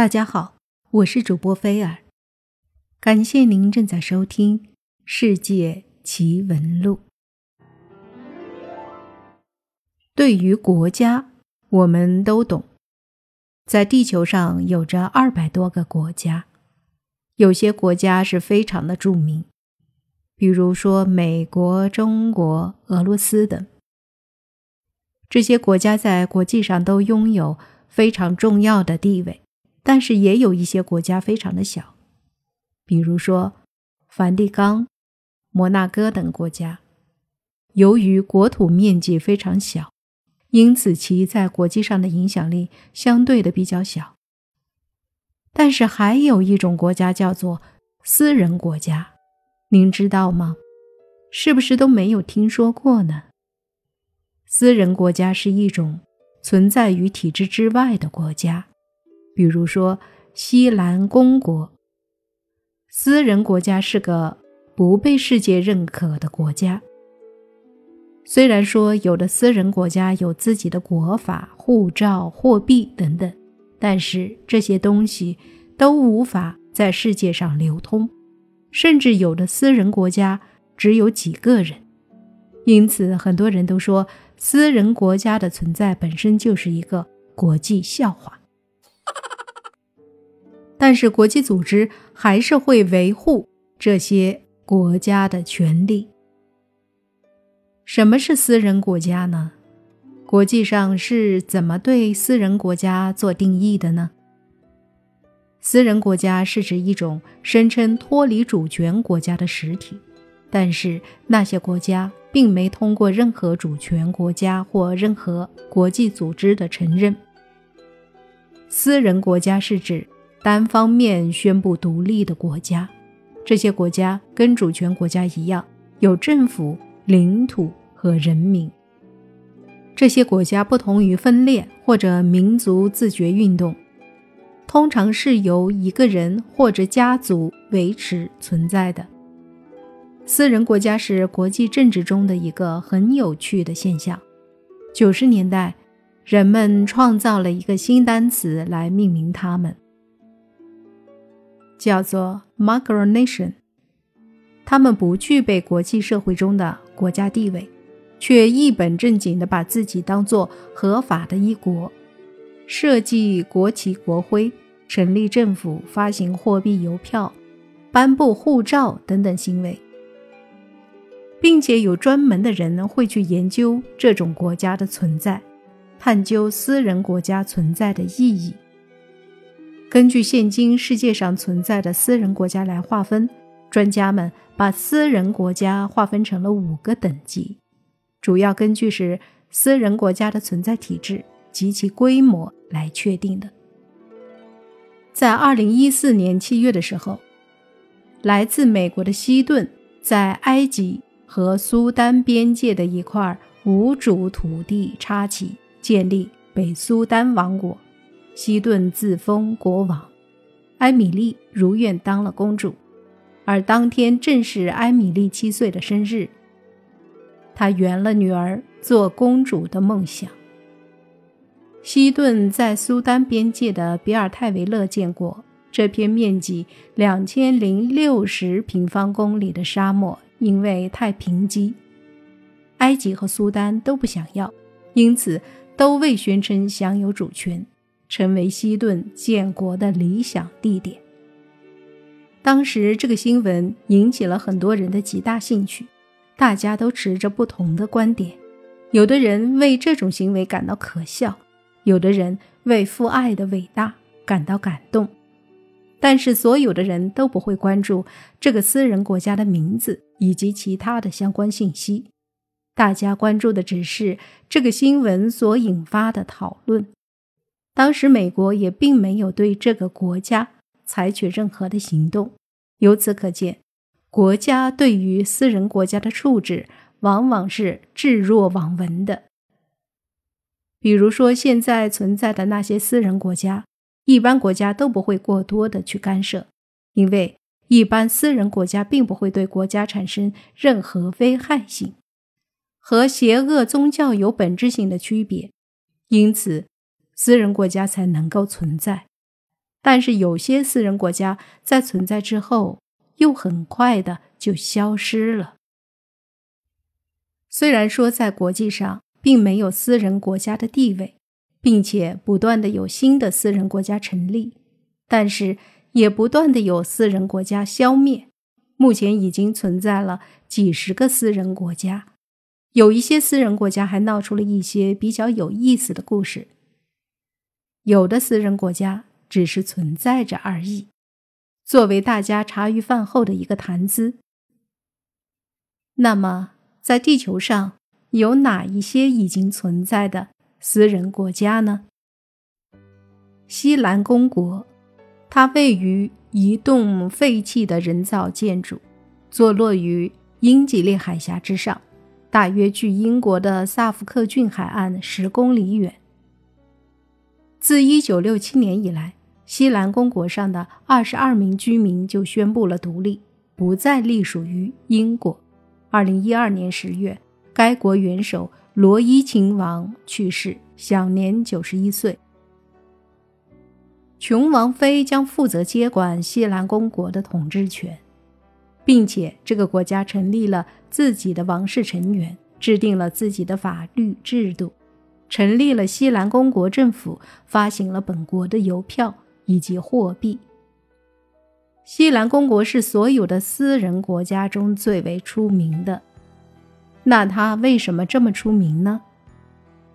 大家好，我是主播菲尔，感谢您正在收听《世界奇闻录》。对于国家，我们都懂，在地球上有着二百多个国家，有些国家是非常的著名，比如说美国、中国、俄罗斯等。这些国家在国际上都拥有非常重要的地位。但是也有一些国家非常的小，比如说梵蒂冈、摩纳哥等国家，由于国土面积非常小，因此其在国际上的影响力相对的比较小。但是还有一种国家叫做私人国家，您知道吗？是不是都没有听说过呢？私人国家是一种存在于体制之外的国家。比如说，西兰公国，私人国家是个不被世界认可的国家。虽然说有的私人国家有自己的国法、护照、货币等等，但是这些东西都无法在世界上流通，甚至有的私人国家只有几个人。因此，很多人都说，私人国家的存在本身就是一个国际笑话。但是国际组织还是会维护这些国家的权利。什么是私人国家呢？国际上是怎么对私人国家做定义的呢？私人国家是指一种声称脱离主权国家的实体，但是那些国家并没通过任何主权国家或任何国际组织的承认。私人国家是指。单方面宣布独立的国家，这些国家跟主权国家一样，有政府、领土和人民。这些国家不同于分裂或者民族自觉运动，通常是由一个人或者家族维持存在的。私人国家是国际政治中的一个很有趣的现象。九十年代，人们创造了一个新单词来命名它们。叫做 micronation，他们不具备国际社会中的国家地位，却一本正经地把自己当作合法的一国，设计国旗国徽、成立政府、发行货币邮票、颁布护照等等行为，并且有专门的人会去研究这种国家的存在，探究私人国家存在的意义。根据现今世界上存在的私人国家来划分，专家们把私人国家划分成了五个等级，主要根据是私人国家的存在体制及其规模来确定的。在二零一四年七月的时候，来自美国的西顿在埃及和苏丹边界的一块无主土地插旗，建立北苏丹王国。西顿自封国王，埃米丽如愿当了公主，而当天正是埃米丽七岁的生日。她圆了女儿做公主的梦想。西顿在苏丹边界的比尔泰维勒见过这片面积两千零六十平方公里的沙漠，因为太贫瘠，埃及和苏丹都不想要，因此都未宣称享有主权。成为西顿建国的理想地点。当时这个新闻引起了很多人的极大兴趣，大家都持着不同的观点。有的人为这种行为感到可笑，有的人为父爱的伟大感到感动。但是所有的人都不会关注这个私人国家的名字以及其他的相关信息，大家关注的只是这个新闻所引发的讨论。当时，美国也并没有对这个国家采取任何的行动。由此可见，国家对于私人国家的处置往往是置若罔闻的。比如说，现在存在的那些私人国家，一般国家都不会过多的去干涉，因为一般私人国家并不会对国家产生任何危害性，和邪恶宗教有本质性的区别。因此。私人国家才能够存在。但是有些私人国家在存在之后，又很快的就消失了。虽然说在国际上并没有私人国家的地位，并且不断的有新的私人国家成立，但是也不断的有私人国家消灭。目前已经存在了几十个私人国家，有一些私人国家还闹出了一些比较有意思的故事。有的私人国家只是存在着而已，作为大家茶余饭后的一个谈资。那么，在地球上有哪一些已经存在的私人国家呢？西兰公国，它位于。一栋废弃的人造建筑，坐落于英吉利海峡之上，大约距英国的萨福克郡海岸十公里远。自1967年以来，西兰公国上的22名居民就宣布了独立，不再隶属于英国。2012年10月，该国元首罗伊亲王去世，享年91岁。琼王妃将负责接管西兰公国的统治权，并且这个国家成立了自己的王室成员，制定了自己的法律制度，成立了西兰公国政府，发行了本国的邮票以及货币。西兰公国是所有的私人国家中最为出名的。那它为什么这么出名呢？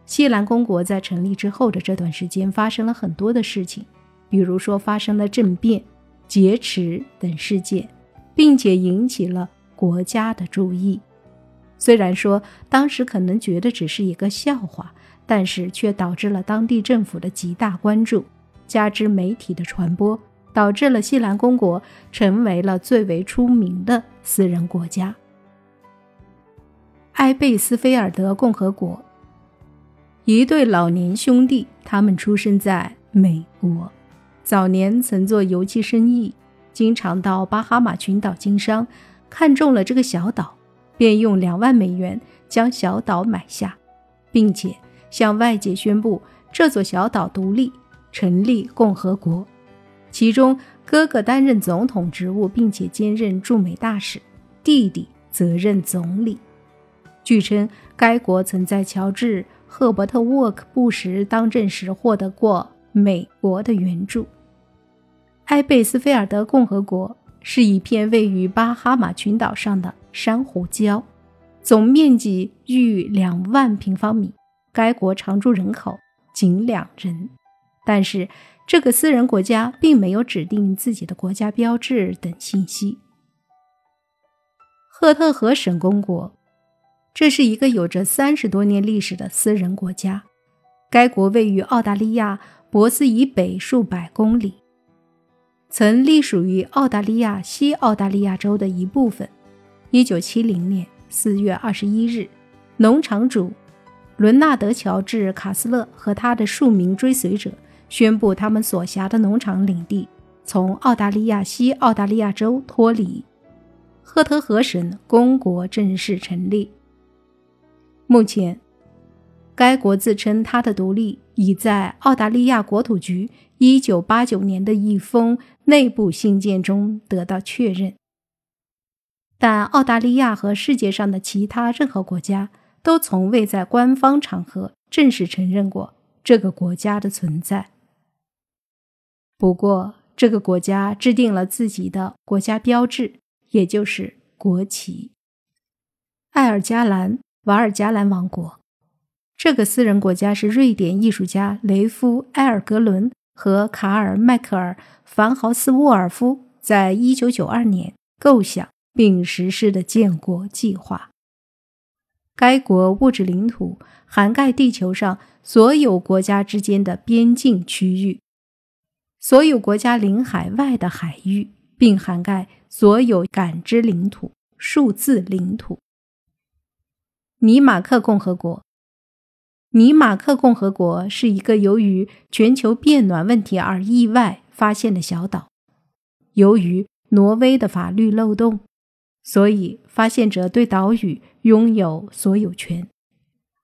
西兰公国在成立之后的这段时间发生了很多的事情。比如说，发生了政变、劫持等事件，并且引起了国家的注意。虽然说当时可能觉得只是一个笑话，但是却导致了当地政府的极大关注，加之媒体的传播，导致了西兰公国成为了最为出名的私人国家——埃贝斯菲尔德共和国。一对老年兄弟，他们出生在美国。早年曾做油漆生意，经常到巴哈马群岛经商，看中了这个小岛，便用两万美元将小岛买下，并且向外界宣布这座小岛独立，成立共和国。其中，哥哥担任总统职务，并且兼任驻美大使，弟弟则任总理。据称，该国曾在乔治·赫伯特·沃克·布什当政时获得过美国的援助。埃贝斯菲尔德共和国是一片位于巴哈马群岛上的珊瑚礁，总面积逾两万平方米。该国常住人口仅两人，但是这个私人国家并没有指定自己的国家标志等信息。赫特河省公国，这是一个有着三十多年历史的私人国家。该国位于澳大利亚博斯以北数百公里。曾隶属于澳大利亚西澳大利亚州的一部分。一九七零年四月二十一日，农场主伦纳德·乔治·卡斯勒和他的数名追随者宣布，他们所辖的农场领地从澳大利亚西澳大利亚州脱离，赫特河省公国正式成立。目前，该国自称它的独立已在澳大利亚国土局。一九八九年的一封内部信件中得到确认，但澳大利亚和世界上的其他任何国家都从未在官方场合正式承认过这个国家的存在。不过，这个国家制定了自己的国家标志，也就是国旗——艾尔加兰瓦尔加兰王国。这个私人国家是瑞典艺术家雷夫·埃尔格伦。和卡尔·迈克尔·凡豪斯沃尔夫在一九九二年构想并实施的建国计划。该国物质领土涵盖地球上所有国家之间的边境区域，所有国家领海外的海域，并涵盖所有感知领土、数字领土。尼马克共和国。尼马克共和国是一个由于全球变暖问题而意外发现的小岛。由于挪威的法律漏洞，所以发现者对岛屿拥有所有权。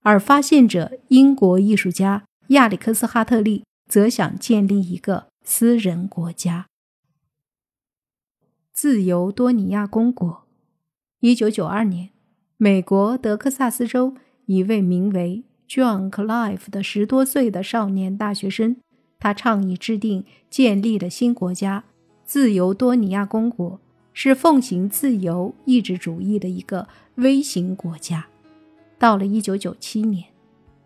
而发现者英国艺术家亚历克斯·哈特利则想建立一个私人国家。自由多尼亚公国，一九九二年，美国德克萨斯州一位名为 John Clive 的十多岁的少年大学生，他倡议制定建立的新国家——自由多尼亚公国，是奉行自由意志主义的一个微型国家。到了一九九七年，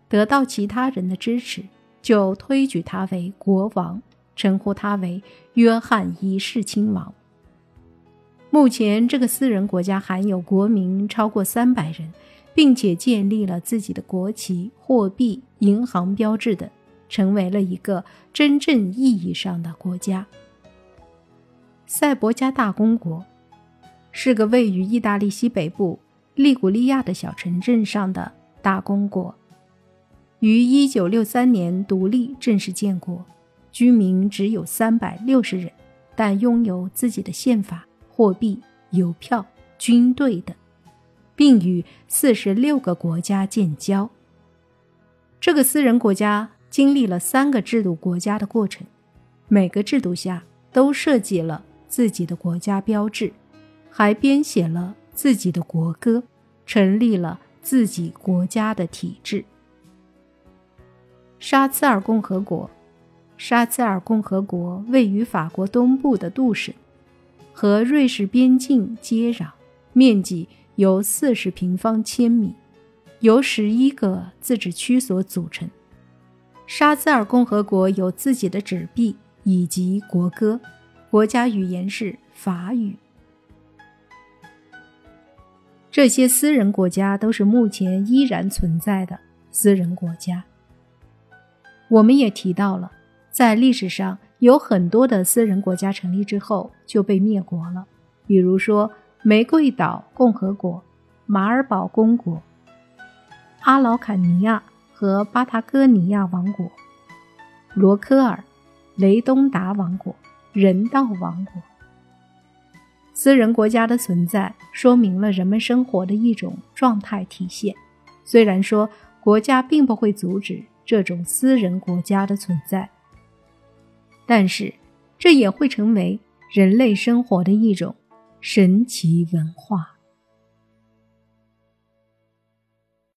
得到其他人的支持，就推举他为国王，称呼他为约翰一世亲王。目前，这个私人国家含有国民超过三百人，并且建立了自己的国旗、货币、银行标志等，成为了一个真正意义上的国家。塞博加大公国是个位于意大利西北部利古利亚的小城镇上的大公国，于1963年独立正式建国，居民只有360人，但拥有自己的宪法。货币、邮票、军队等，并与四十六个国家建交。这个私人国家经历了三个制度国家的过程，每个制度下都设计了自己的国家标志，还编写了自己的国歌，成立了自己国家的体制。沙兹尔共和国，沙兹尔共和国位于法国东部的杜省。和瑞士边境接壤，面积有四十平方千米，由十一个自治区所组成。沙兹尔共和国有自己的纸币以及国歌，国家语言是法语。这些私人国家都是目前依然存在的私人国家。我们也提到了，在历史上。有很多的私人国家成立之后就被灭国了，比如说玫瑰岛共和国、马尔堡公国、阿劳坎尼亚和巴塔哥尼亚王国、罗科尔、雷东达王国、人道王国。私人国家的存在说明了人们生活的一种状态体现。虽然说国家并不会阻止这种私人国家的存在。但是，这也会成为人类生活的一种神奇文化。